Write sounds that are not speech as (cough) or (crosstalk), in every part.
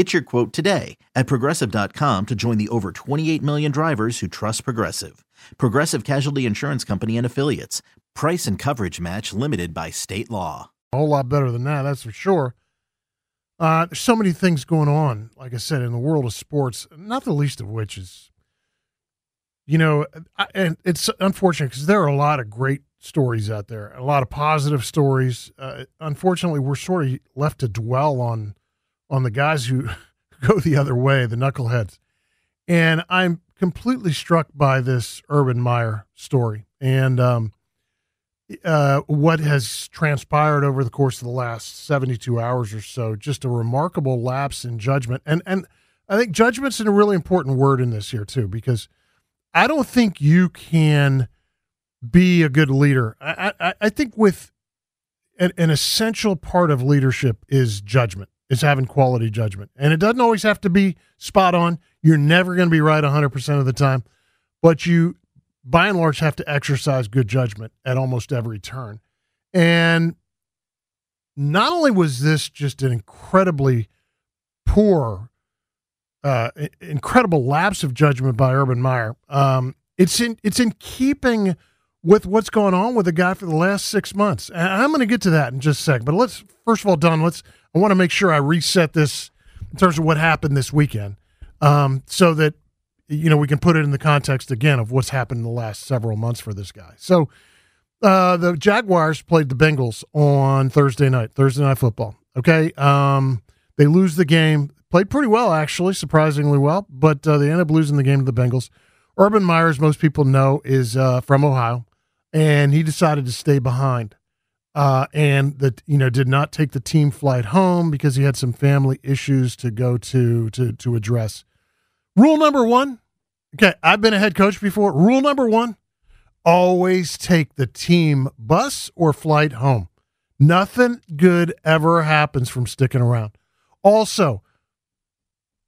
Get your quote today at progressive.com to join the over 28 million drivers who trust Progressive. Progressive Casualty Insurance Company and Affiliates. Price and coverage match limited by state law. A whole lot better than that, that's for sure. Uh, there's so many things going on, like I said, in the world of sports, not the least of which is, you know, I, and it's unfortunate because there are a lot of great stories out there, a lot of positive stories. Uh, unfortunately, we're sort of left to dwell on on the guys who (laughs) go the other way, the knuckleheads. And I'm completely struck by this Urban Meyer story and um, uh, what has transpired over the course of the last 72 hours or so. Just a remarkable lapse in judgment. And, and I think judgment's a really important word in this here, too, because I don't think you can be a good leader. I, I, I think with an, an essential part of leadership is judgment is having quality judgment. And it doesn't always have to be spot on. You're never going to be right 100% of the time, but you, by and large, have to exercise good judgment at almost every turn. And not only was this just an incredibly poor, uh, incredible lapse of judgment by Urban Meyer, um, it's in it's in keeping with what's going on with the guy for the last six months. And I'm going to get to that in just a second. But let's first of all, Don, let's I want to make sure I reset this in terms of what happened this weekend, um, so that you know we can put it in the context again of what's happened in the last several months for this guy. So uh, the Jaguars played the Bengals on Thursday night, Thursday night football. Okay, um, they lose the game. Played pretty well, actually, surprisingly well, but uh, they end up losing the game to the Bengals. Urban Myers, most people know, is uh, from Ohio, and he decided to stay behind uh, and that you know did not take the team flight home because he had some family issues to go to to to address. Rule number one. Okay, I've been a head coach before. Rule number one: always take the team bus or flight home. Nothing good ever happens from sticking around. Also,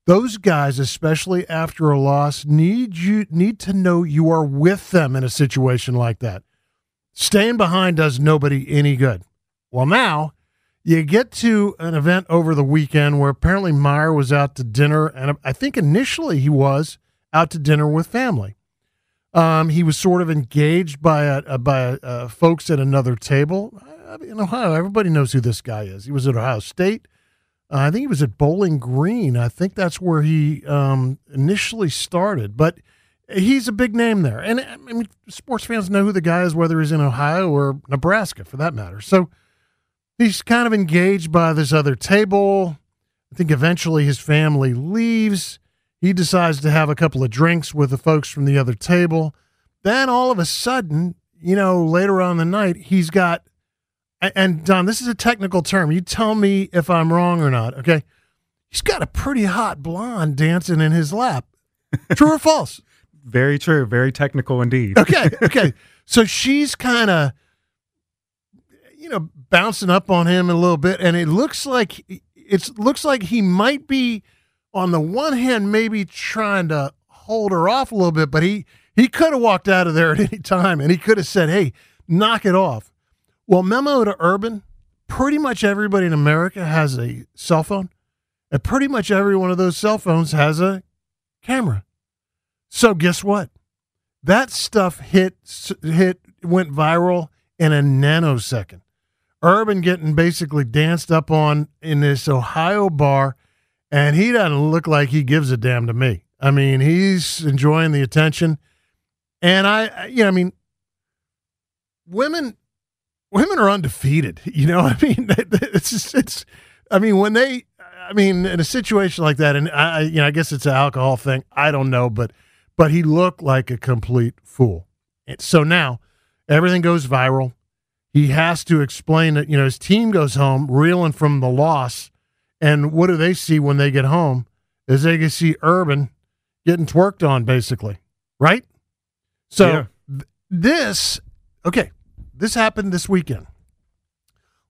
those guys, especially after a loss, need you need to know you are with them in a situation like that. Staying behind does nobody any good. Well, now you get to an event over the weekend where apparently Meyer was out to dinner, and I think initially he was out to dinner with family. Um, he was sort of engaged by a, by a, folks at another table in Ohio. Everybody knows who this guy is. He was at Ohio State. Uh, I think he was at Bowling Green. I think that's where he um, initially started. But he's a big name there. And I mean, sports fans know who the guy is, whether he's in Ohio or Nebraska for that matter. So he's kind of engaged by this other table. I think eventually his family leaves. He decides to have a couple of drinks with the folks from the other table. Then all of a sudden, you know, later on the night, he's got, and Don, this is a technical term. You tell me if I'm wrong or not, okay? He's got a pretty hot blonde dancing in his lap. True or false? Very true. Very technical indeed. Okay. Okay. so she's kind of, you know, bouncing up on him a little bit, and it looks like it looks like he might be, on the one hand, maybe trying to hold her off a little bit, but he he could have walked out of there at any time, and he could have said, "Hey, knock it off." Well, memo to Urban: pretty much everybody in America has a cell phone, and pretty much every one of those cell phones has a camera. So guess what? That stuff hit hit went viral in a nanosecond. Urban getting basically danced up on in this Ohio bar, and he doesn't look like he gives a damn to me. I mean, he's enjoying the attention, and I, you know, I mean, women women are undefeated. (laughs) You know, I mean, (laughs) it's just, it's. I mean, when they, I mean, in a situation like that, and I, you know, I guess it's an alcohol thing. I don't know, but but he looked like a complete fool. So now everything goes viral. He has to explain that, you know, his team goes home reeling from the loss. And what do they see when they get home? Is they can see Urban getting twerked on, basically. Right? So Yeah. th- this, okay, this happened this weekend.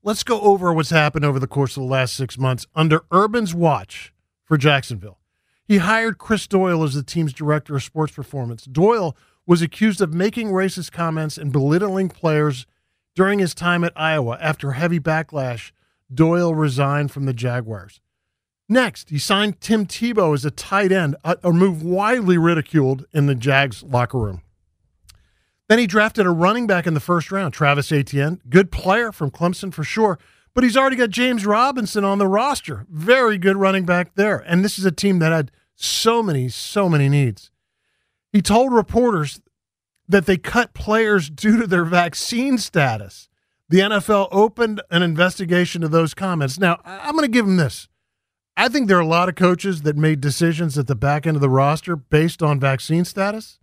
Let's go over what's happened over the course of the last six months under Urban's watch for Jacksonville. He hired Chris Doyle as the team's director of sports performance. Doyle was accused of making racist comments and belittling players during his time at Iowa. After heavy backlash, Doyle resigned from the Jaguars. Next, he signed Tim Tebow as a tight end, a, move widely ridiculed in the Jags locker room. Then he drafted a running back in the first round, Travis Etienne. Good player from Clemson for sure, but he's already got James Robinson on the roster. Very good running back there. And this is a team that had so many, so many needs. He told reporters that they cut players (laughs) due to their vaccine status. The NFL opened an investigation of those comments. Now, I'm going to give him this. I think there are a lot of coaches that made decisions at the back end of the roster based on vaccine status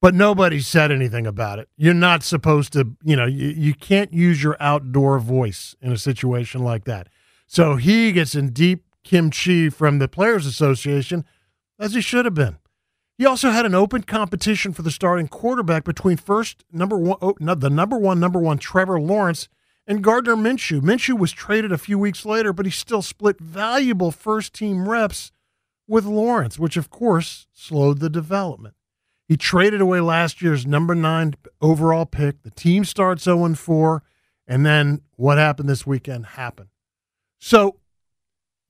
but nobody said anything about it. You're not supposed to, you know, you, you can't use your outdoor voice in a situation like that. So he gets in deep kimchi from the Players Association, as he should have been. He also had an open competition for the starting quarterback between first number one, oh, no, the number one, number one Trevor Lawrence and Gardner Minshew. Minshew was traded a few weeks later, but he still split valuable first team reps with Lawrence, which of course slowed the development. He traded away last year's number nine overall pick. The team starts 0 4, and then what happened this weekend happened. So,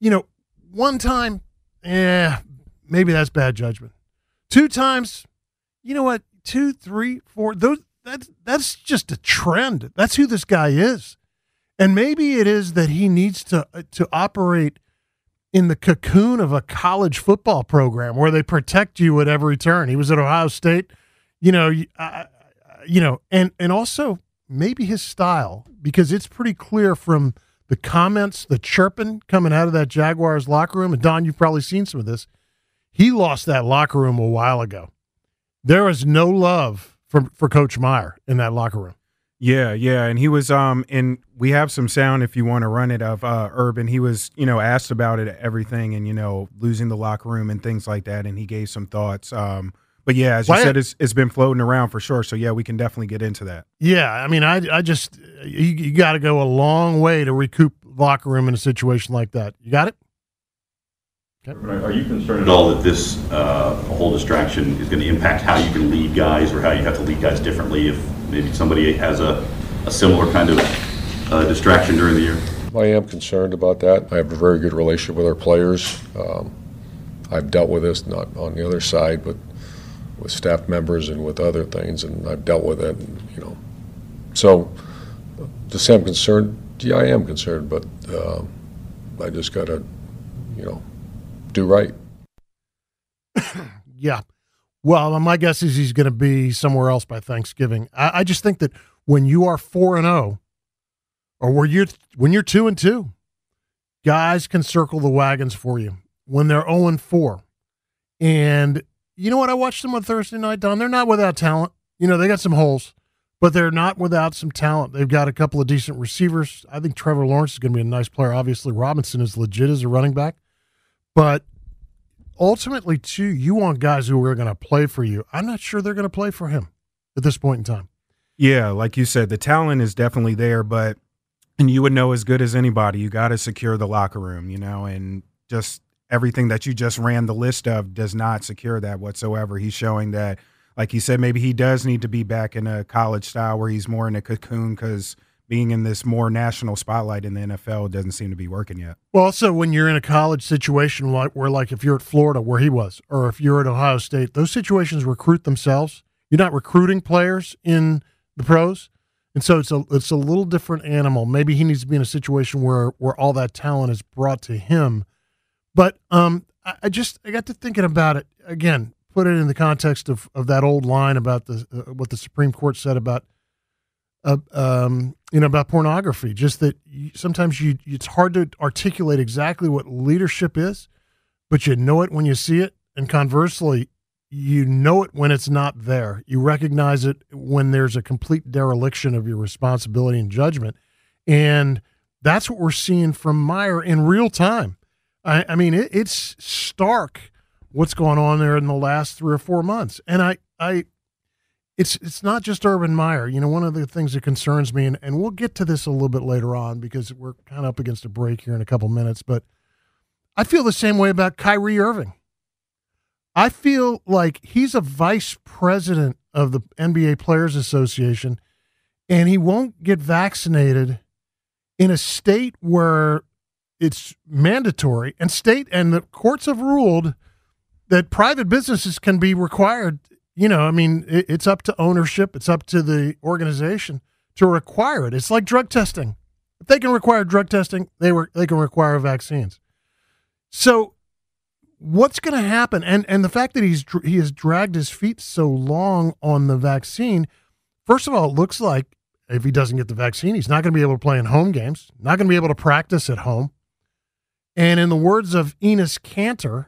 you know, one time, yeah, maybe that's bad judgment. Two times, you know what? Two, three, four. Those that's that's just a trend. That's who this guy is, and maybe it is that he needs to uh, to operate in the cocoon of a college football program where they protect you at every turn. He was at Ohio State, you know, you- uh, you know, and and also maybe his style because it's pretty clear from the comments, the chirping coming out of that Jaguars locker room. And Don, you've probably seen some of this. He lost that locker room a while ago. There is no love for for Coach Meyer in that locker room. Yeah, yeah, and he was um and we have some sound if you want to run it of uh Urban. He was, you know, asked about it everything and you know, losing the locker room and things like that and he gave some thoughts. Um but yeah, as you Why- said it's it's been floating around for sure. So yeah, we can definitely get into that. Yeah, I mean, I I just you, you got to go a long way to recoup locker room in a situation like that. You got it? Are you concerned at all that this uh, whole distraction is going to impact how you can lead guys or how you have to lead guys differently if maybe somebody has a, a similar kind of uh, distraction during the year? I am concerned about that. I have a very good relationship with our players. Um, I've dealt with this not on the other side, but with staff members and with other things, and I've dealt with it. And, you know, so to say I'm concerned, yeah, I am concerned, but um, I just got to, you know, do right. (coughs) Yeah. Well, my guess is he's going to be somewhere else by Thanksgiving. I, I just think that when you are four and zero, or where you're when you're two and two, guys can circle the wagons for you. When they're zero and four, and you know what? I watched them on Thursday night. Don, they're not without talent. You know, they got some holes, but they're not without some talent. They've got a couple of decent receivers. I think Trevor Lawrence is going to be a nice player. Obviously, Robinson is legit as a running back, but ultimately, too, you want guys who are going to play for you. I'm not sure they're going to play for him at this point in time. Yeah, like you said, the talent is definitely there, but and you would know as good as anybody, you got to secure the locker room, you know, and just everything that you just ran the list of does not secure that whatsoever. He's showing that, like he said, maybe he does need to be back in a college style where he's more in a cocoon because being in this more national spotlight in the NFL doesn't seem to be working yet. Well, also when you're in a college situation like where, like, if you're at Florida, where he was, or if you're at Ohio State, those situations recruit themselves. You're not recruiting players in the pros, and so it's a it's a little different animal. Maybe he needs to be in a situation where where all that talent is brought to him. But um, I, I just I got to thinking about it again. Put it in the context of of that old line about the uh, what the Supreme Court said about um, you know, about pornography. Just that you, sometimes you it's hard to articulate exactly what leadership is, but you know it when you see it, and conversely, you know it when it's not there. You recognize it when there's a complete dereliction of your responsibility and judgment, and that's what we're seeing from Meyer in real time. I, I mean, it, it's stark what's going on there in the last three or four months, and I, I it's it's not just Urban Meyer. You know, one of the things that concerns me, and, and we'll get to this a little bit later on because we're kind of up against a break here in a couple minutes, but I feel the same way about Kyrie Irving. I feel like he's a vice president of the NBA Players Association, and he won't get vaccinated in a state where it's mandatory, and state and the courts have ruled that private businesses can be required you know, I mean, it, it's up to ownership, it's up to the organization to require it. It's like drug testing. If they can require drug testing, they were they can require vaccines. So, what's going to happen? And and the fact that he's he has dragged his feet so long on the vaccine. First of all, it looks like if he doesn't get the vaccine, he's not going to be able to play in home games, not going to be able to practice at home. And in the words of Enes Kanter,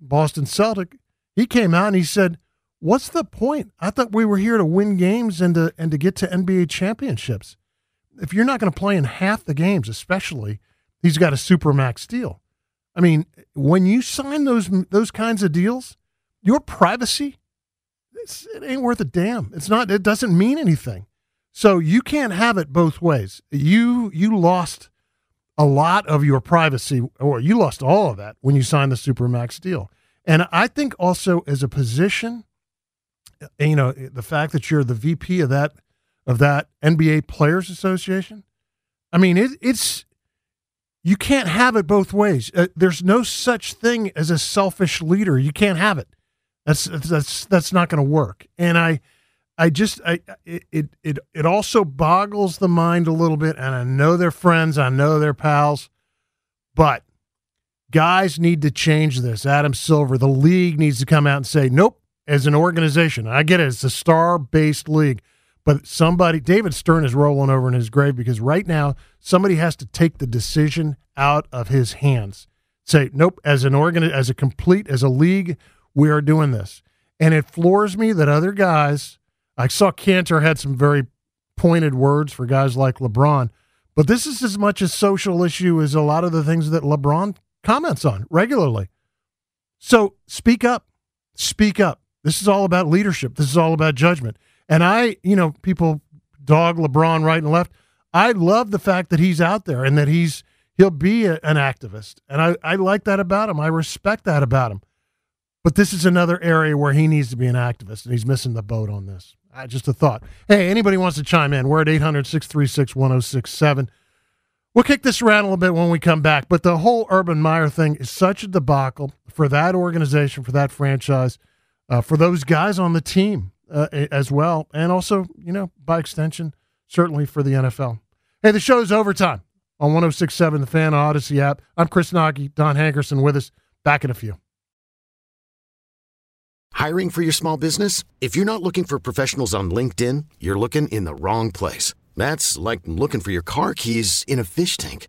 Boston Celtic, he came out and he said, What's the point? I thought we were here to win games and to and to get to NBA championships. If you're not going to play in half the games, especially, he's got a super max deal. I mean, when you sign those those kinds of deals, your privacy it ain't worth a damn. It's not. It doesn't mean anything. So you can't have it both ways. You you lost a lot of your privacy, or you lost all of that when you signed the supermax deal. And I think also as a position you know the fact that you're the VP of that of that NBA Players Association. I mean, it, it's you can't have it both ways. Uh, there's no such thing as a selfish leader. You can't have it. That's that's that's not going to work. And I I just I it it it also boggles the mind a little bit. And I know they're friends. I know they're pals, but guys need to change this. Adam Silver, the league needs to come out and say, nope as an organization. I get it; it's a star-based league, but somebody, David Stern, is rolling over in his grave because right now somebody has to take the decision out of his hands. Say, nope. As an organ, as a complete, as a league, we are doing this, and it floors me that other guys. I saw Kanter had some very pointed words for guys like LeBron, but this is as much a social issue as a lot of the things that LeBron comments on regularly. So speak up, speak up. This is all about leadership. This is all about judgment. And I, you know, people dog LeBron right and left. I love the fact that he's out there and that he's he'll be a, an activist. And I, I like that about him. I respect that about him. But this is another area where he needs to be an activist, and he's missing the boat on this. Just a thought. Hey, anybody wants to chime in? We're at 800 636 1067. We'll kick this around a little bit when we come back. But the whole Urban Meyer thing is such a debacle for that organization, for that franchise uh, for those guys on the team uh, as well, and also, you know, by extension, certainly for the NFL. Hey, the show's overtime on 1067 The Fan Audacy app. I'm Chris Knoche, Don Hankerson with us. Back in a few. Hiring for your small business? If you're not looking for professionals on LinkedIn, you're looking in the wrong place. That's like looking for your car keys in a fish tank.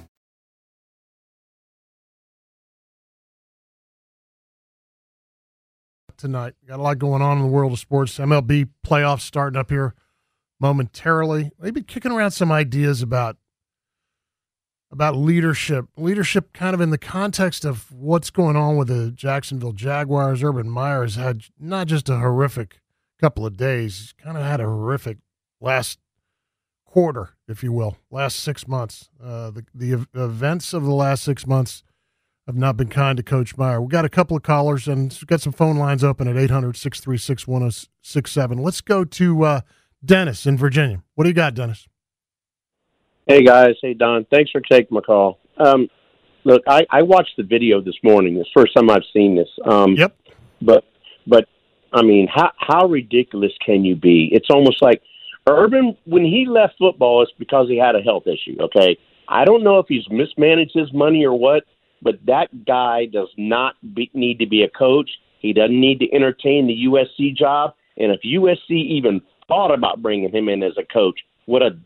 Tonight, got a lot going on in the world of sports. MLB playoffs starting up here momentarily. Maybe kicking around some ideas about about leadership. Leadership kind of in the context of what's going on with the Jacksonville Jaguars. Urban Myers had not just a horrific couple of days, kind of had a horrific last quarter, if you will, last six months. Uh, the, the events of the last six months have not been kind to Coach Meyer. We've got a couple of callers and we've got some phone lines open at 800 636 1067. Let's go to uh, Dennis in Virginia. What do you got, Dennis? Hey guys, hey Don, thanks for taking my call. Um, look, I, I watched the video this morning. It's the first time I've seen this. Um, yep. But but I mean, how how ridiculous can you be? It's almost like Urban when he left football, it's because he had a health issue. Okay, I don't know if he's mismanaged his money or what, but that guy does not be, need to be a coach. He doesn't need to entertain the USC job. And if USC even thought about bringing him in as a coach, what a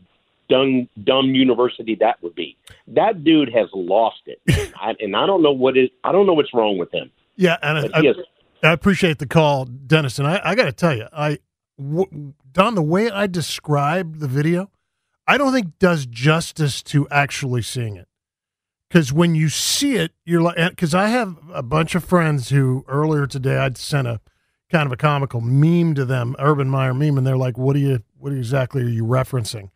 dumb dumb university that would be. That dude has lost it, (laughs) I, and I don't know what is. I don't know what's wrong with him. Yeah, and I, has, I, appreciate the call, Dennis. And I, I got to tell you, I w- Don, the way I described the video, I don't think does justice to actually seeing it. Because when you see it, you're like, because I have a bunch of friends who earlier today I'd sent a kind of a comical meme to them, Urban Meyer meme, and they're like, "What are you? What exactly are you referencing?"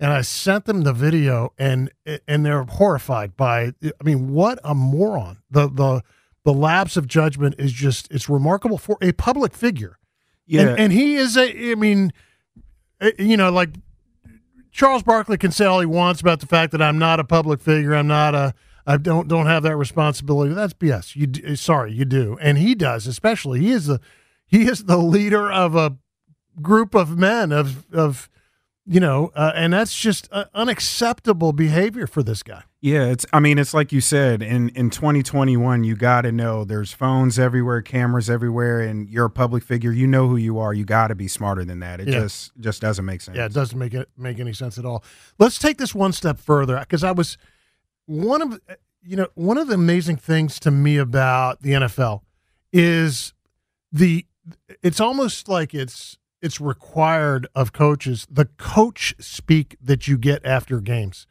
and I sent them the video, and and they're horrified by. I mean, what a moron! The the the lapse of judgment is just it's remarkable for a public figure. Yeah, and, and he is a. I mean, eh, you know, like Charles Barkley can say all he wants about the fact that I'm not a public figure. I'm not a. I don't don't have that responsibility. That's BS. You eh, sorry, you do, and he does. Especially, he is the he is the leader of a group of men of of you know, uh, and that's just uh, unacceptable behavior for this guy. Yeah, it's. I mean, it's like you said in in 2021. You got to know there's phones everywhere, cameras everywhere, and you're a public figure. You know who you are. You got to be smarter than that. It yeah. just just doesn't make sense. Yeah, it doesn't make it make any sense at all. Let's take this one step further because I was one of you know one of the amazing things to me about the NFL is the it's almost like it's it's required of coaches the coach speak that you get after games.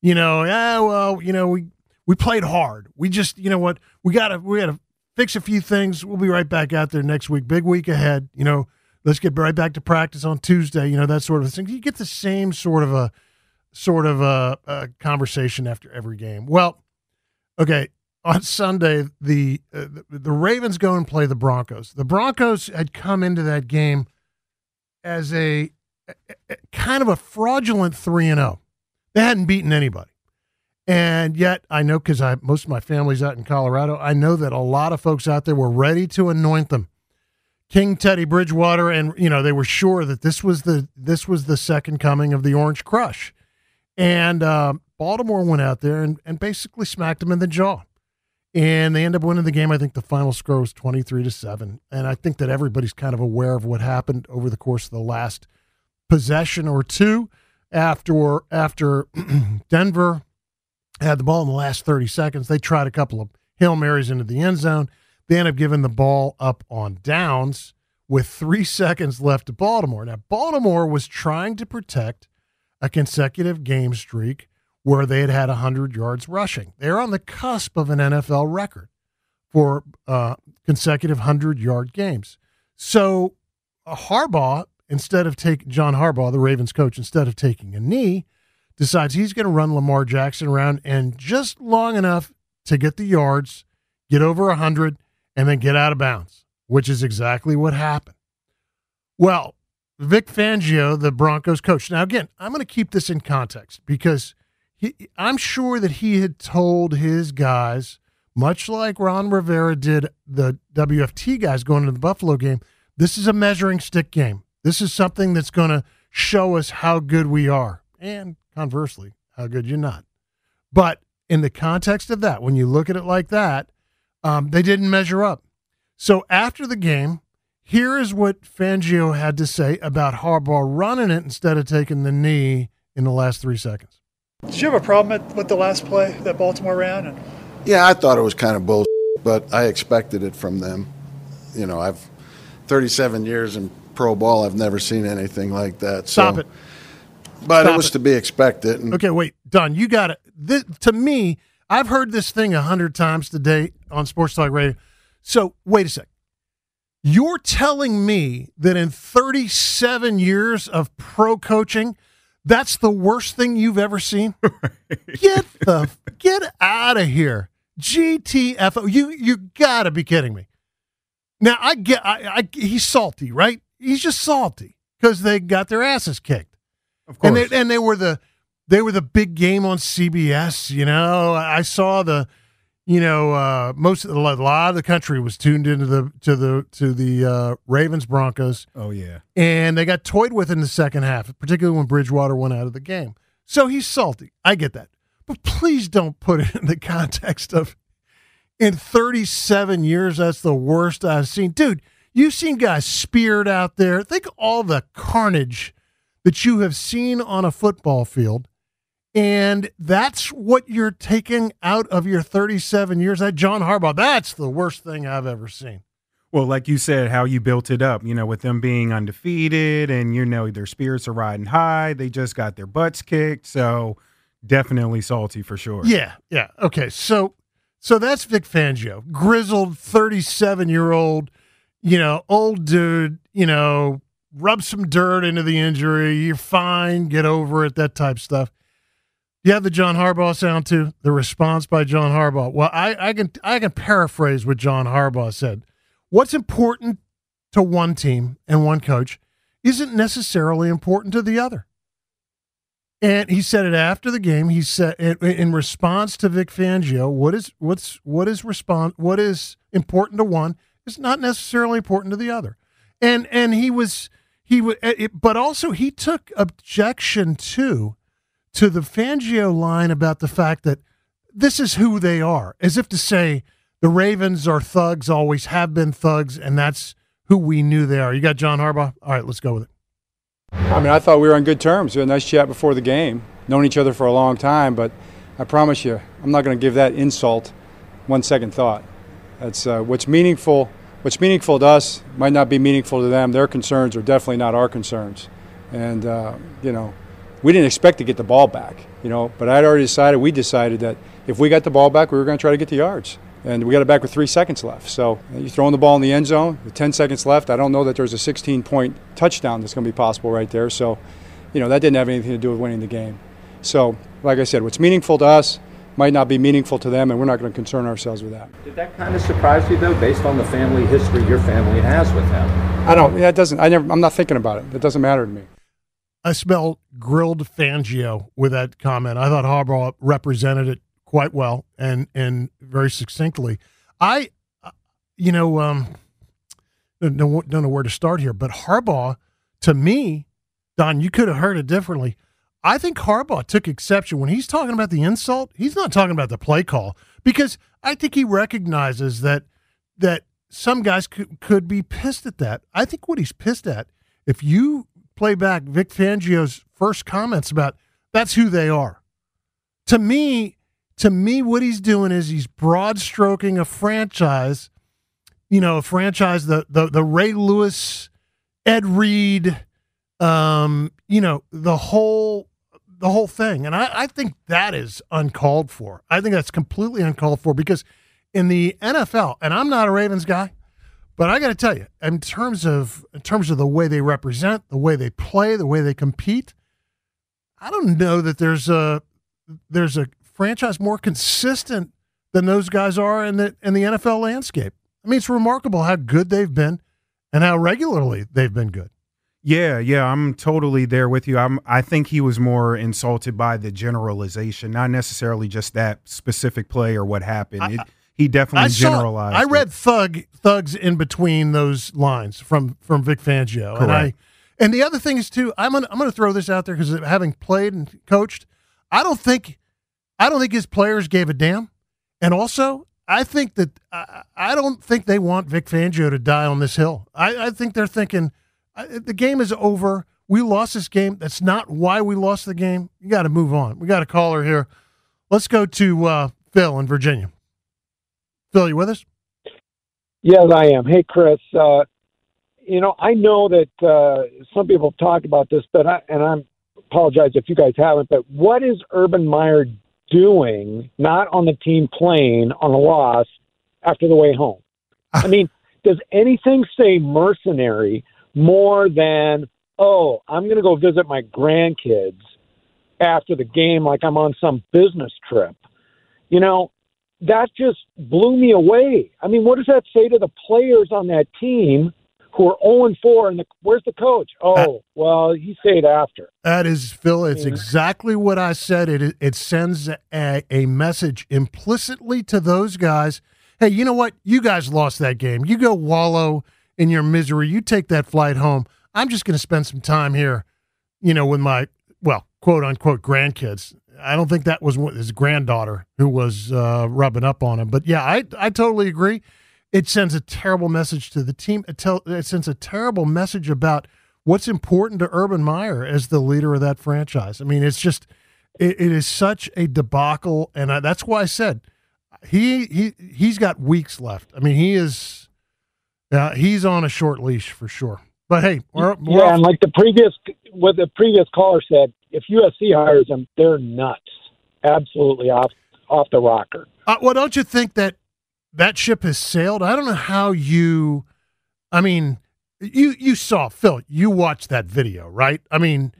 You know, yeah, well, you know, we we played hard. We just, you know what, we gotta we gotta fix a few things. We'll be right back out there next week. Big week ahead. You know, let's get right back to practice on Tuesday. You know, that sort of thing. You get the same sort of a sort of a, a conversation after every game. Well, okay, on Sunday, the, uh, the the Ravens go and play the Broncos. The Broncos had come into that game as a, a, a kind of a fraudulent 3 and 0. They hadn't beaten anybody. And yet, I know because I most of my family's out in Colorado. I know that a lot of folks out there were ready to anoint them, King Teddy Bridgewater, and you know they were sure that this was the this was the second coming of the Orange Crush. And uh, Baltimore went out there and, and basically smacked them in the jaw and they end up winning the game. I think the final score was 23 to 7. And I think that everybody's kind of aware of what happened over the course of the last possession or two after after (clears throat) Denver had the ball in the last 30 seconds. They tried a couple of Hail Marys into the end zone. They end up giving the ball up on downs with three seconds left to Baltimore. Now, Baltimore was trying to protect a consecutive game streak where they had had 100 yards rushing. They're on the cusp of an NFL record for uh, consecutive 100 yard games. So uh, Harbaugh, instead of taking John Harbaugh, the Ravens coach, instead of taking a knee, decides he's going to run Lamar Jackson around and just long enough to get the yards, get over 100, and then get out of bounds, which is exactly what happened. Well, Vic Fangio, the Broncos coach. Now, again, I'm going to keep this in context because he, I'm sure that he had told his guys, much like Ron Rivera did the WFT guys going into the Buffalo game, this is a measuring stick game. This is something that's going to show us how good we are. And conversely, how good you're not. But in the context of that, when you look at it like that, um, they didn't measure up. So after the game, here is what Fangio had to say about Harbaugh running it instead of taking the knee in the last three seconds. Did you have a problem with the last play that Baltimore ran? And- yeah, I thought it was kind of bull, but I expected it from them. You know, I've 37 years in pro ball. I've never seen anything like that. Stop so, it. But Stop it was it. to be expected. And Okay, wait, Don, you got it. This, to me, I've heard this thing a hundred times today on Sports Talk Radio. So wait a sec. You're telling me that in 37 years of pro coaching, that's the worst thing you've ever seen? (laughs) get the get out of here. GTFO. You you gotta be kidding me. Now I get I, I he's salty, right? He's just salty because they got their asses kicked. Of course. And they and they were the they were the big game on CBS. You know, I saw the, you know, uh, most of the, a lot of the country was tuned into the to the to the uh, Ravens Broncos, oh yeah. and they got toyed with in the second half, particularly when Bridgewater went out of the game. So he's salty. I get that, but please don't put it (laughs) in the context of in 37 years that's the worst I've seen, dude. You've seen guys speared out there. Think all the carnage that you have seen on a football field. And that's what you're taking out of your 37 years. That John Harbaugh, that's the worst thing I've ever seen. Well, like you said, how you built it up, you know, with them being undefeated and, you know, their spirits are riding high. They just got their butts kicked. So definitely salty for sure. Yeah, yeah. Okay, so so that's Vic Fangio, grizzled 37 year old, you know, old dude, you know, rub some dirt into the injury. You're fine, get over it, that type stuff. You have the John Harbaugh sound too. The response by John Harbaugh. Well, I, I can I can paraphrase what John Harbaugh said. What's important to one team and one coach isn't necessarily important to the other. And he said it after the game. He said in, response to Vic Fangio, what is what's what is respond what is important to one is not necessarily important to the other. And and he was he would eh, but also he took objection to to the Fangio line about the fact that this is who they are, as if to say the Ravens are thugs, always have been thugs, and that's who we knew they are. You got John Harbaugh. All right, let's go with it. I mean, I thought we were on good terms. We had a nice chat before the game. Known each other for a long time, but I promise you, I'm not going to give that insult one second thought. That's uh, what's meaningful. What's meaningful to us might not be meaningful to them. Their concerns are definitely not our concerns, and uh, you know, we didn't expect to get the ball back. You know, but I'd already decided. We decided that if we got the ball back, we were going to try to get the yards and we got it back with three seconds left. So uh, you're throwing the ball in the end zone with 10 seconds left. I don't know that there's a 16 point touchdown that's going to be possible right there. So, you know, that didn't have anything to do with winning the game. So, like I said, what's meaningful to us might not be meaningful to them, and we're not going to concern ourselves with that. Did that kind of surprise you, though, based on the family history your family has with him? I don't. It doesn't. I never. I'm not thinking about it. It doesn't matter to me. I smell grilled Fangio with that comment. I thought Harbaugh represented it quite well and and very succinctly. I, you know, um, don't know, don't know where to start here, but Harbaugh, to me, Don, you could have heard it differently. I think Harbaugh took exception when he's talking about the insult. He's not talking about the play call because I think he recognizes that that some guys could, could be pissed at that. I think what he's pissed at, if you play back Vic Fangio's first comments about that's who they are. To me, to me, what he's doing is he's broad stroking a franchise, you know, a franchise, the the the Ray Lewis, Ed Reed, um, you know, the whole the whole thing. And I, I think that is uncalled for. I think that's completely uncalled for because in the NFL, and I'm not a Ravens guy, but I got to tell you, in terms of in terms of the way they represent, the way they play, the way they compete, I don't know that there's a there's a franchise more consistent than those guys are in the in the NFL landscape. I mean, it's remarkable how good they've been and how regularly they've been good. Yeah, yeah, I'm totally there with you. I'm I think he was more insulted by the generalization, not necessarily just that specific play or what happened. I, it, he definitely I saw, generalized. I read it. thug thugs in between those lines from from Vic Fangio, and I And the other thing is too, I'm gonna I'm gonna throw this out there because having played and coached, I don't think I don't think his players gave a damn. And also, I think that I, I don't think they want Vic Fangio to die on this hill. I, I think they're thinking the game is over. We lost this game. That's not why we lost the game. You got to move on. We got a caller here. Let's go to uh, Phil in Virginia. Phil, you with us? Yes, I am. Hey, Chris. Uh, you know, I know that uh, some people have talked about this, but I, and I apologize if you guys haven't. But what is Urban Meyer doing? Not on the team plane on a loss after the way home. (laughs) I mean, does anything say mercenary more than oh, I'm going to go visit my grandkids after the game, like I'm on some business trip? You know, that just blew me away. I mean, what does that say to the players on that team? who are 0 4, and the, where's the coach? Oh, uh, well, he stayed after. That is, Phil, it's exactly what I said. It, it sends a, a message implicitly to those guys hey, you know what? You guys lost that game. You go wallow in your misery. You take that flight home. I'm just going to spend some time here, you know, with my, well, quote unquote, grandkids. I don't think that was his granddaughter who was uh, rubbing up on him. But yeah, I, I totally agree it sends a terrible message to the team. It, it sends a terrible message about what's important to Urban Meyer as the leader of that franchise. I mean, it's just it, it is such a debacle, and I, that's why I said he he he's got weeks left. I mean, he is uh, he's on a short leash for sure. But hey, we're, we're yeah, off. and like the previous what the previous caller said, if USC hires him, they're nuts, absolutely off off the rocker. Uh, well, don't you think that that ship has sailed. I don't know how you. I mean, you you saw Phil. You watched that video, right? I mean,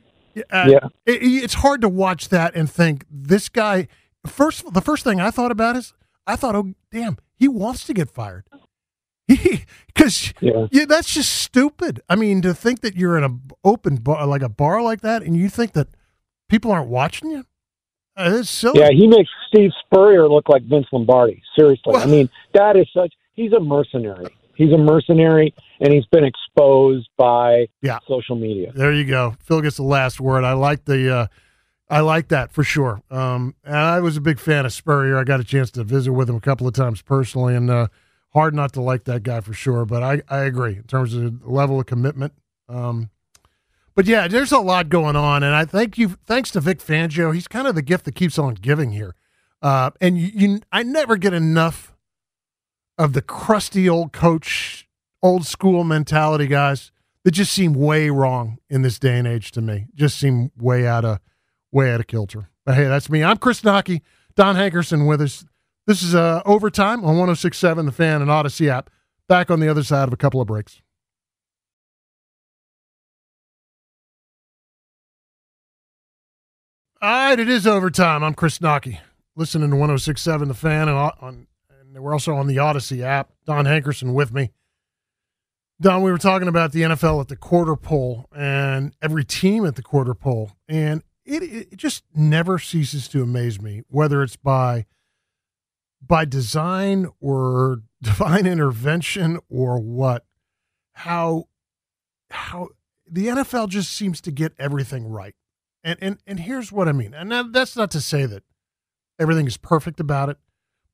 uh, yeah. It, it's hard to watch that and think this guy. First, the first thing I thought about is I thought, oh damn, he wants to get fired. (laughs) Because yeah. yeah. that's just stupid. I mean, to think that you're in a open bar, like a bar like that, and you think that people aren't watching you. Uh, it's silly. Yeah, he makes Steve Spurrier look like Vince Lombardi. Seriously, I mean that is such. He's a mercenary. He's a mercenary, and he's been exposed by yeah. social media. There you go. Phil gets the last word. I like the. Uh, I like that for sure. Um, and I was a big fan of Spurrier. I got a chance to visit with him a couple of times personally, and uh, hard not to like that guy for sure. But I, I agree in terms of the level of commitment. Um, but yeah, there's a lot going on, and I thank you. Thanks to Vic Fangio, he's kind of the gift that keeps on giving here. Uh, and you, you, I never get enough of the crusty old coach, old school mentality guys that just seem way wrong in this day and age to me. Just seem way out of way out of kilter. But hey, that's me. I'm Chris Knoche. Don Hankerson with us. This is uh, overtime on 106.7 The Fan and Audacy app. Back on the other side of a couple of breaks. All right, it is overtime. I'm Chris Knoche, listening to 1067 The Fan, and, on, and we're also on the Audacy app. Don Hankerson with me. Don, we were talking about the NFL at the quarter pole and every team at the quarter pole, and it, it just never ceases to amaze me, whether it's by by design or (laughs) divine intervention or what, how how the NFL just seems to get everything right. And and and here's what I mean. And that's not to say that everything is perfect about it,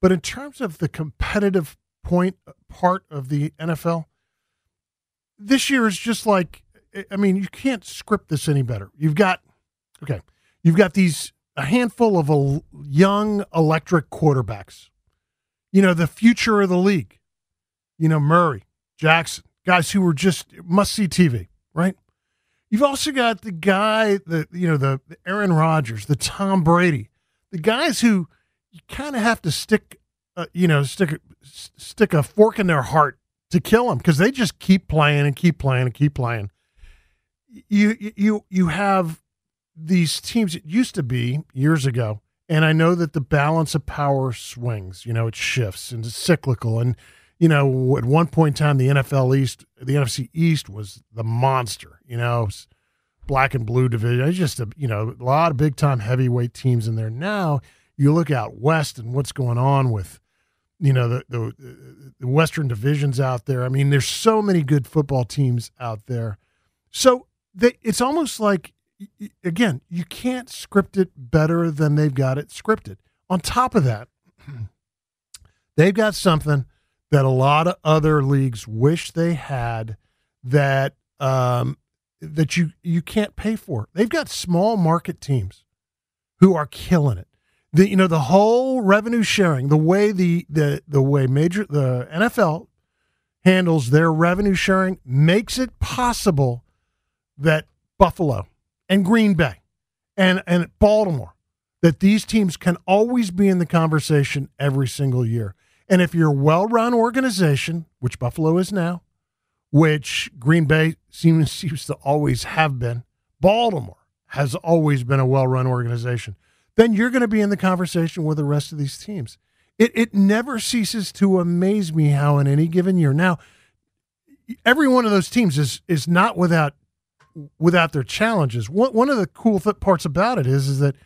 but in terms of the competitive point uh, part of the NFL, this year is just like I mean, you can't script this any better. You've got okay, you've got these a handful of young electric quarterbacks. You know, the future of the league. You know, Murray, Jackson, guys who were just must see TV, right? You've also got the guy, the you know the, the Aaron Rodgers, the Tom Brady, the guys who you kind of have to stick, uh, you know, stick stick a fork in their heart to kill them because they just keep playing and keep playing and keep playing. You you you have these teams. It used to be years ago, and I know that the balance of power swings. You know, it shifts and it's cyclical and you know, at one point in time, the NFL East, the NFC East was the monster. You know, black and blue division. It's just a you know a lot of big time heavyweight teams in there. Now you look out west and what's going on with you know the, the, the Western divisions out there. I mean, there's so many good football teams out there. So they, it's almost like again, you can't script it better than they've got it scripted. On top of that, (clears throat) they've got something that a lot of other leagues wish they had that um, that you you can't pay for. They've got small market teams who are killing it. The you know the whole revenue sharing, the way the the the way major the NFL handles their revenue sharing makes it possible that Buffalo and Green Bay and and Baltimore that these teams can always be in the conversation every single year. And if you're a well-run organization, which Buffalo is now, which Green Bay seems (laughs) seems to always have been, Baltimore has always been a well-run organization, then you're going to be in the conversation with the rest of these teams. It it never ceases to amaze me how in any given year. Now, every one of those teams is is not without without their challenges. One one of the cool th- parts about it is is that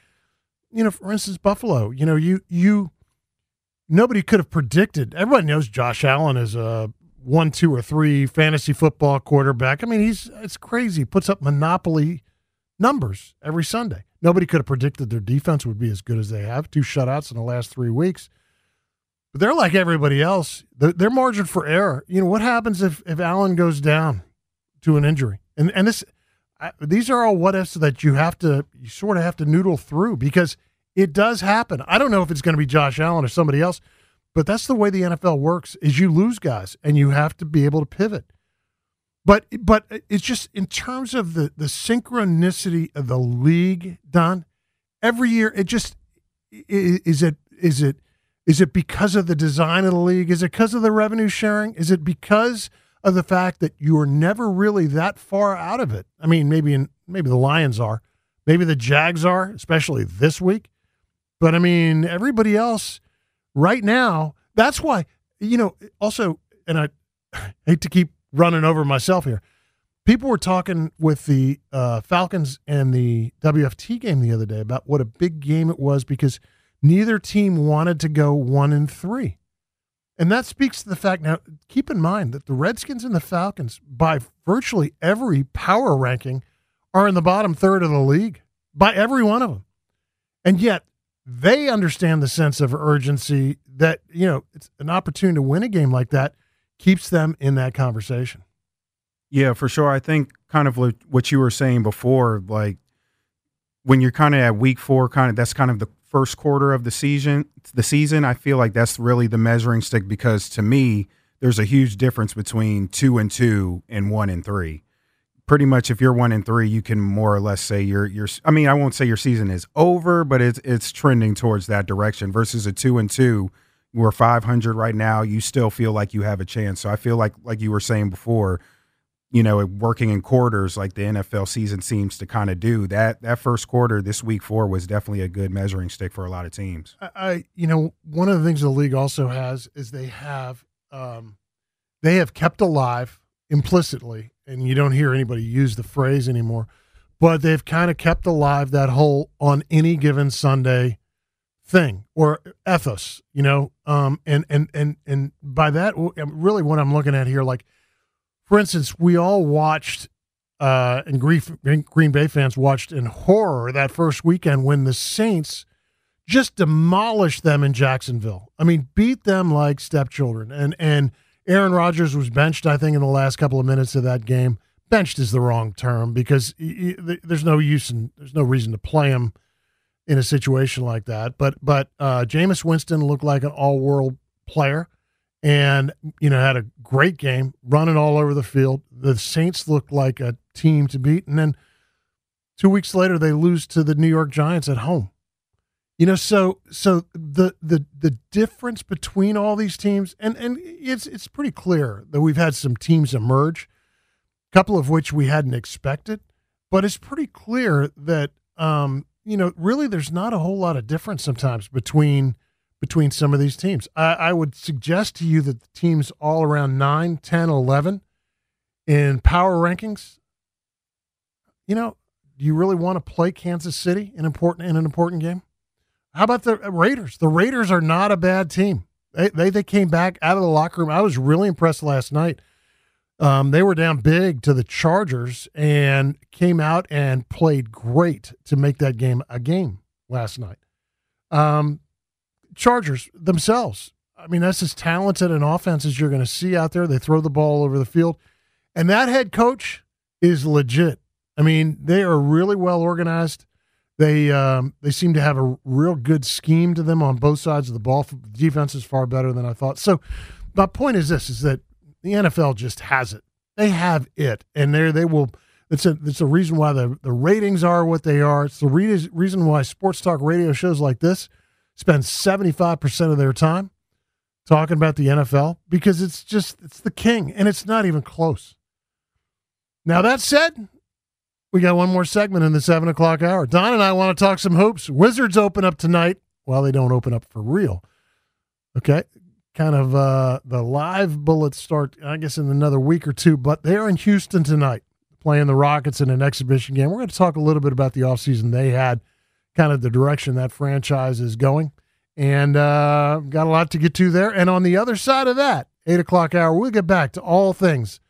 you know, for instance, Buffalo. You know, you you nobody could have predicted. Everybody knows Josh Allen is a one, two, or three fantasy football quarterback. I mean, he's it's crazy. Puts up monopoly numbers every Sunday. Nobody could have predicted their defense would be as good as they have. Two shutouts in the last three weeks. But they're like everybody else. They're margin for error. You know what happens if if Allen goes down to an injury? And and this these are all what ifs that you have to you sort of have to noodle through because it does happen. I don't know if it's going to be Josh Allen or somebody else, but that's the way the NFL works. Is you lose guys and you have to be able to pivot. But but it's just in terms of the the synchronicity of the league, Don. Every year, it just is it is it is it because of the design of the league? Is it because of the revenue sharing? Is it because of the fact that you are never really that far out of it. I mean, maybe in, maybe the Lions are, maybe the Jags are, especially this week. But I mean, everybody else right now. That's why you know. Also, and I (laughs) hate to keep running over myself here. People were talking with the uh, Falcons and the WFT game the other day about what a big game it was because neither team wanted to go one and three. And that speaks to the fact now, keep in mind that the Redskins and the Falcons, by virtually every power ranking, are in the bottom third of the league, by every one of them. And yet, they understand the sense of urgency that, you know, it's an opportunity to win a game like that keeps them in that conversation. Yeah, for sure. I think kind of what you were saying before, like when you're kind of at week four, kind of that's kind of the first quarter of the season, the season, I feel like that's really the measuring stick because to me, there's a huge difference between two and two and one and three. Pretty much, if you're one and three, you can more or less say you're. I mean, I won't say your season is over, but it's it's trending towards that direction. Versus a two and two, we're 500 right now. You still feel like you have a chance. So I feel like, like you were saying before, you know, working in quarters like the NFL season seems to kind of do. That that first quarter this week four was definitely a good measuring stick for a lot of teams. I, you know, one of the things the league also has is they have um, they have kept alive implicitly, and you don't hear anybody use the phrase anymore, but they've kind of kept alive that whole on any given Sunday thing or ethos, you know, um, and and and and by that, really, what I'm looking at here, like for instance, we all watched, uh, and Green Bay fans watched in horror that first weekend when the Saints just demolished them in Jacksonville. I mean, beat them like stepchildren. And and Aaron Rodgers was benched, I think, in the last couple of minutes of that game. Benched is the wrong term because he, he, there's no use and there's no reason to play him in a situation like that. But but uh, Jameis Winston looked like an all world player and you know had a great game running all over the field. The saints looked like a team to beat. And then two weeks later they lose to the new york giants at home. You know so so the the the difference between all these teams and and it's it's pretty clear that we've had some teams emerge a couple of which we hadn't expected but it's pretty clear that um you know really there's not a whole lot of difference sometimes between between some of these teams. I, I, would suggest to you that the teams all around 9, 10, 11 in power rankings, you know, do you really want to play Kansas City in important in an important game? How about the Raiders? The Raiders are not a bad team. They, they they came back out of the locker room. I was really impressed last night. Um, they were down big to the Chargers and came out and played great to make that game a game last night. Um, Chargers themselves, I mean, that's as talented an offense as you're going to see out there. They throw the ball over the field. And that head coach is legit. I mean, they are really well organized. They um, they seem to have a real good scheme to them on both sides of the ball. Defense is far better than I thought. So, my point is this: is that the NFL just has it. They have it, and there they will. It's a it's a reason why the the ratings are what they are. It's the re- reason why sports talk radio shows like this spend seventy five percent of their time talking about the NFL because it's just it's the king, and it's not even close. Now that said, we got one more segment in the seven o'clock hour. Don and I want to talk some hoops. Wizards open up tonight. Well, they don't open up for real. Okay. Kind of uh, the live bullets start, I guess, in another week or two, but they're in Houston tonight playing the Rockets in an exhibition game. We're going to talk a little bit about the offseason they had, kind of the direction that franchise is going. And uh, got a lot to get to there. And on the other side of that, eight o'clock hour, we'll get back to all things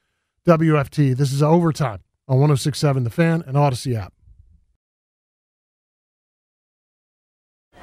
WFT. This is overtime on 1067 The Fan and Audacy app.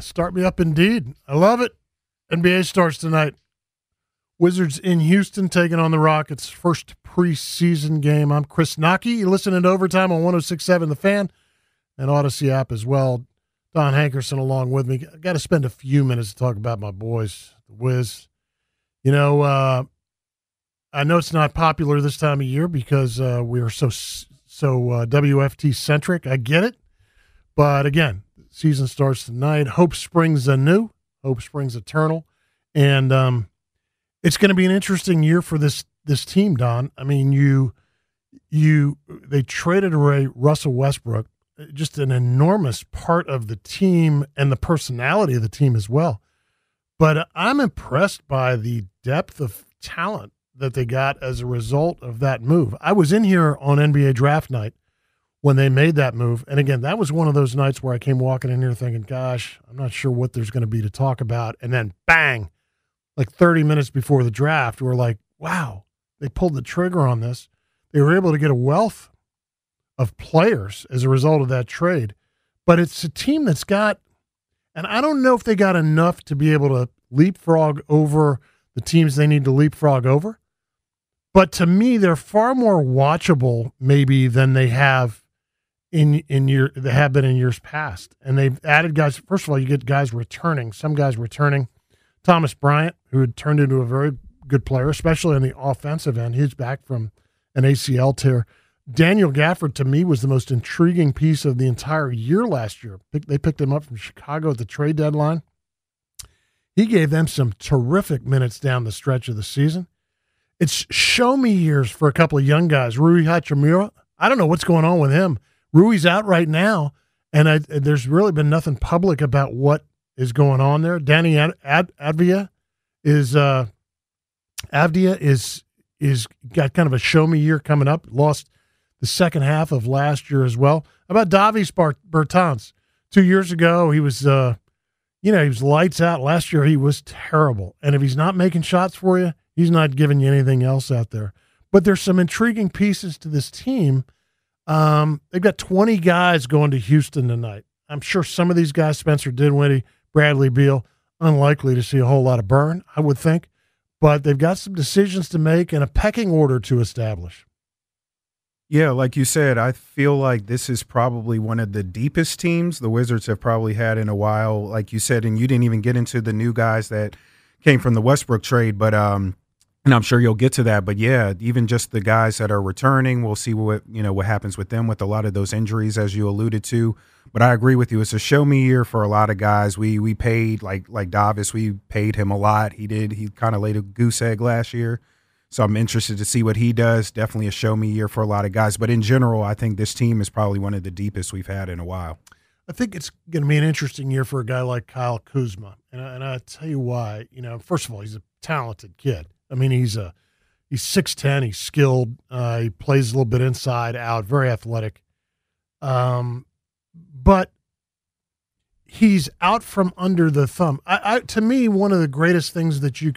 Start me up indeed. I love it. NBA starts tonight. Wizards in Houston taking on the Rockets. First preseason game. I'm Chris Knoche. You're listening to Overtime on 1067 The Fan and Audacy app as well. Don Hankerson along with me. I got to spend a few minutes to talk about my boys, the Wiz. You know, uh, I know it's not popular this time of year because uh, we are so so uh, WFT centric. I get it, but again, Season starts tonight. Hope springs anew. Hope springs eternal, and um, it's going to be an interesting year for this this team. Don, I mean, you you they traded away Russell Westbrook, just an enormous part of the team and the personality of the team as well. But I'm impressed by the depth of talent that they got as a result of that move. I was in here on NBA draft night when they made that move. And again, that was one of those nights where I came walking in here thinking, gosh, I'm not sure what there's going to be to talk about. And then bang, like 30 minutes before the draft, we're like, wow, they pulled the trigger on this. They were able to get a wealth of players as a result of that trade. But it's a team that's got, and I don't know if they got enough to be able to leapfrog over the teams they need to leapfrog over. But to me, they're far more watchable, maybe, than they have in in year that have been in years past. And they've added guys. First of all, you get guys returning. Some guys returning. Thomas Bryant, who had turned into a very good player, especially on the offensive end. He's back from an ACL tear. Daniel Gafford, to me, was the most intriguing piece of the entire year last year. They picked him up from Chicago at the trade deadline. He gave them some terrific minutes down the stretch of the season. It's show me years for a couple of young guys. Rui Hachimura, I don't know what's going on with him. Rui's out right now, and I, there's really been nothing public about what is going on there. Danny Ad, Ad, Avdija is uh, Avdia is is got kind of a show me year coming up. Lost the second half of last year as well. About Davis Bertans? Two years ago, he was, uh, you know, he was lights out. Last year, he was terrible. And if he's not making shots for you, he's not giving you anything else out there. But there's some intriguing pieces to this team. Um, they've got 20 guys going to Houston tonight. I'm sure some of these guys, Spencer Dinwiddie, Bradley Beal, unlikely to see a whole lot of burn, I would think. But they've got some decisions to make and a pecking order to establish. Yeah, like you said, I feel like this is probably one of the deepest teams the Wizards have probably had in a while. Like you said, and you didn't even get into the new guys that came from the Westbrook trade, but um, and I'm sure you'll get to that. But yeah, even just the guys that are returning, we'll see what you know what happens with them with a lot of those injuries, as you alluded to. But I agree with you; it's a show me year for a lot of guys. We we paid like like Davis, we paid him a lot. He did he kind of laid a goose egg last year, so I'm interested to see what he does. Definitely a show me year for a lot of guys. But in general, I think this team is probably one of the deepest we've had in a while. I think it's going to be an interesting year for a guy like Kyle Kuzma, and I, and I tell you why. You know, first of all, he's a talented kid I mean, he's a he's six ten. He's skilled. Uh, he plays a little bit inside out. Very athletic. Um, but he's out from under the thumb. I, I, to me, one of the greatest things that you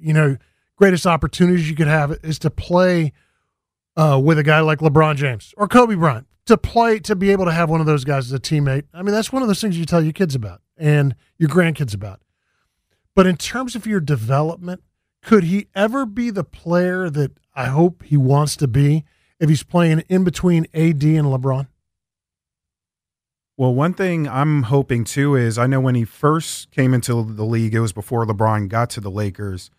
you know, greatest opportunities you could have is to play uh, with a guy like LeBron James or Kobe Bryant. To play, to be able to have one of those guys as a teammate. I mean, that's one of those things you tell your kids about and your grandkids about. But in terms of your development, could he ever be the player that I hope he wants to be if he's playing in between AD and LeBron? Well, one thing I'm hoping too is I know when he first came into the league, it was before LeBron got to the Lakers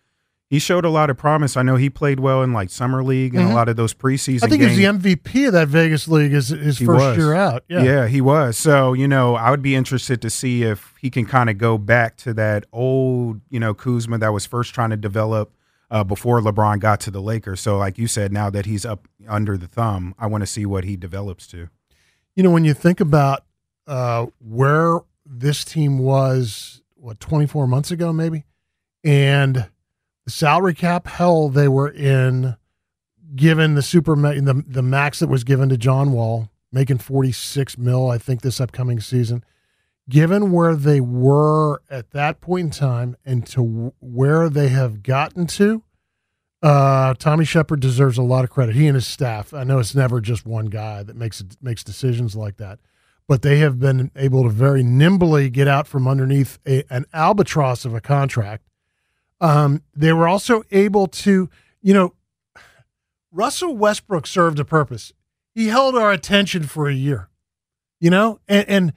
he showed a lot of promise. I know he played well in like summer league and mm-hmm. a lot of those preseason. I think games. he was the MVP of that Vegas league his, his first was. year out. Yeah. yeah, he was. So you know, I would be interested to see if he can kind of go back to that old, you know, Kuzma that was first trying to develop uh, before LeBron got to the Lakers. So like you said, now that he's up under the thumb, I want to see what he develops to. You know, when you think about uh, where this team was, what 24 months ago, maybe, and salary cap hell they were in, given the super the the max that was given to John Wall, making forty six mil, I think this upcoming season. Given where they were at that point in time and to where they have gotten to, uh, Tommy Sheppard deserves a lot of credit. He and his staff. I know it's never just one guy that makes makes decisions like that, but they have been able to very nimbly get out from underneath a, an albatross of a contract um, they were also able to, you know, Russell Westbrook served a purpose. He held our attention for a year, you know, and, and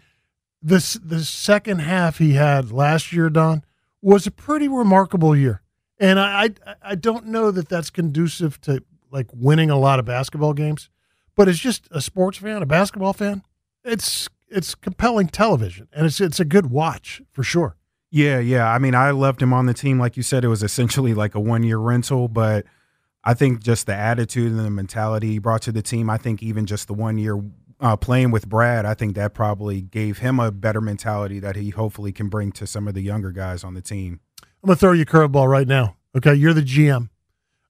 this the second half he had last year, Don, was a pretty remarkable year. And I, I I don't know that that's conducive to like winning a lot of basketball games, but as just a sports fan, a basketball fan, it's it's compelling television and it's it's a good watch for sure. Yeah, yeah. I mean, I loved him on the team. Like you said, it was essentially like a one year rental, but I think just the attitude and the mentality he brought to the team, I think even just the one year uh, playing with Brad, I think that probably gave him a better mentality that he hopefully can bring to some of the younger guys on the team. I'm going to throw you a curveball right now. Okay. You're the GM.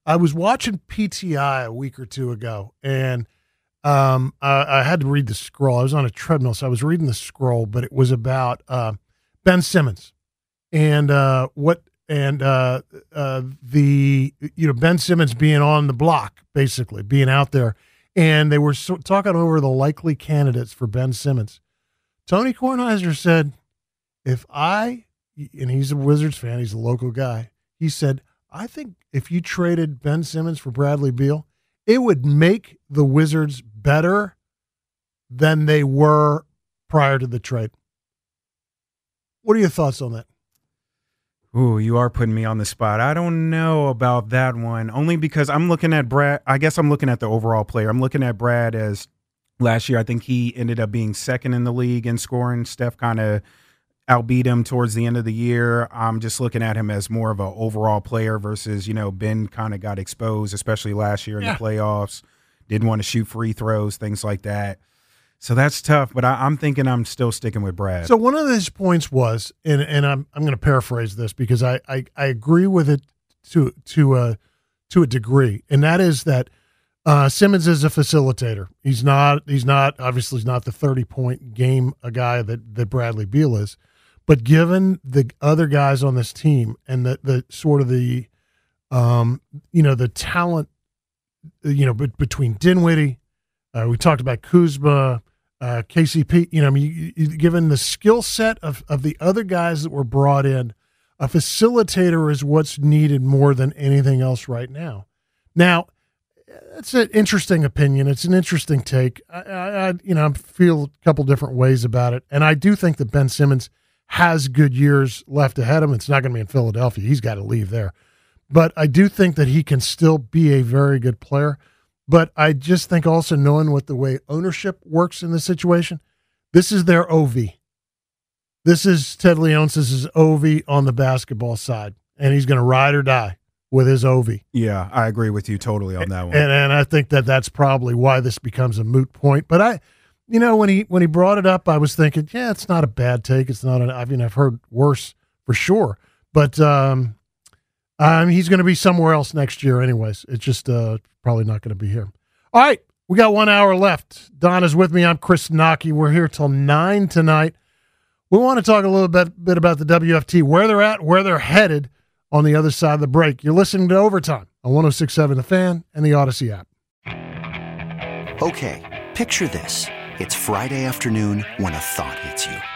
I was watching PTI a week or two ago, and um, I, I, had to read the scroll. I was on a treadmill, so I was reading the scroll, but it was about uh, Ben Simmons and uh, what and uh, uh, the you know Ben Simmons being on the block, basically being out there, and they were so, talking over the likely candidates for Ben Simmons. Tony Kornheiser said, "If I and he's a Wizards fan, he's a local guy. He said, I think if you traded Ben Simmons for Bradley Beal, it would make the Wizards better than they were prior to the trade." What are your thoughts on that? Ooh, you are putting me on the spot. I don't know about that one. Only because I'm looking at Brad. I guess I'm looking at the overall player. I'm looking at Brad as last year. I think he ended up being second in the league in scoring. Steph kind of outbeat him towards the end of the year. I'm just looking at him as more of an overall player versus, you know, Ben kind of got exposed, especially last year in yeah. the playoffs. Didn't want to shoot free throws, things like that. So that's tough, but I, am thinking I'm still sticking with Brad. So one of his points was, and and I'm I'm going to paraphrase this because I, I I agree with it to to a to a degree, and that is that uh, Simmons is a facilitator. He's not. He's not. Obviously, he's not the thirty point game a guy that that Bradley Beal is. But given the other guys on this team and the the sort of the, um, you know, the talent, you know, between Dinwiddie, uh, we talked about Kuzma, uh, KCP. You know, I mean, you, you, given the skill set of of the other guys that were brought in, a facilitator is what's needed more than anything else right now. Now it's an interesting opinion. It's an interesting take. I, I, you know, I feel a couple different ways about it, and I do think that Ben Simmons has good years left ahead of him. It's not going to be in Philadelphia. He's got to leave there, but I do think that he can still be a very good player. But I just think also knowing what the way ownership works in this situation, this is their OV. This is Ted Leonsis' OV on the basketball side, and he's going to ride or die with his OV. Yeah, I agree with you totally on that one. And and I think that that's probably why this becomes a moot point. But I, you know, when he when he brought it up, I was thinking, yeah, it's not a bad take. It's not. An, I mean, I've heard worse for sure. But um, um, he's going to be somewhere else next year, anyways. It's just uh, probably not going to be here. All right, we got one hour left. Don is with me. I'm Chris Knoche. We're here till nine tonight. We want to talk a little bit, bit about the WFT, where they're at, where they're headed on the other side of the break. You're listening to Overtime on 1067 The Fan and the Audacy app. Okay, picture this. It's Friday afternoon when a thought hits you.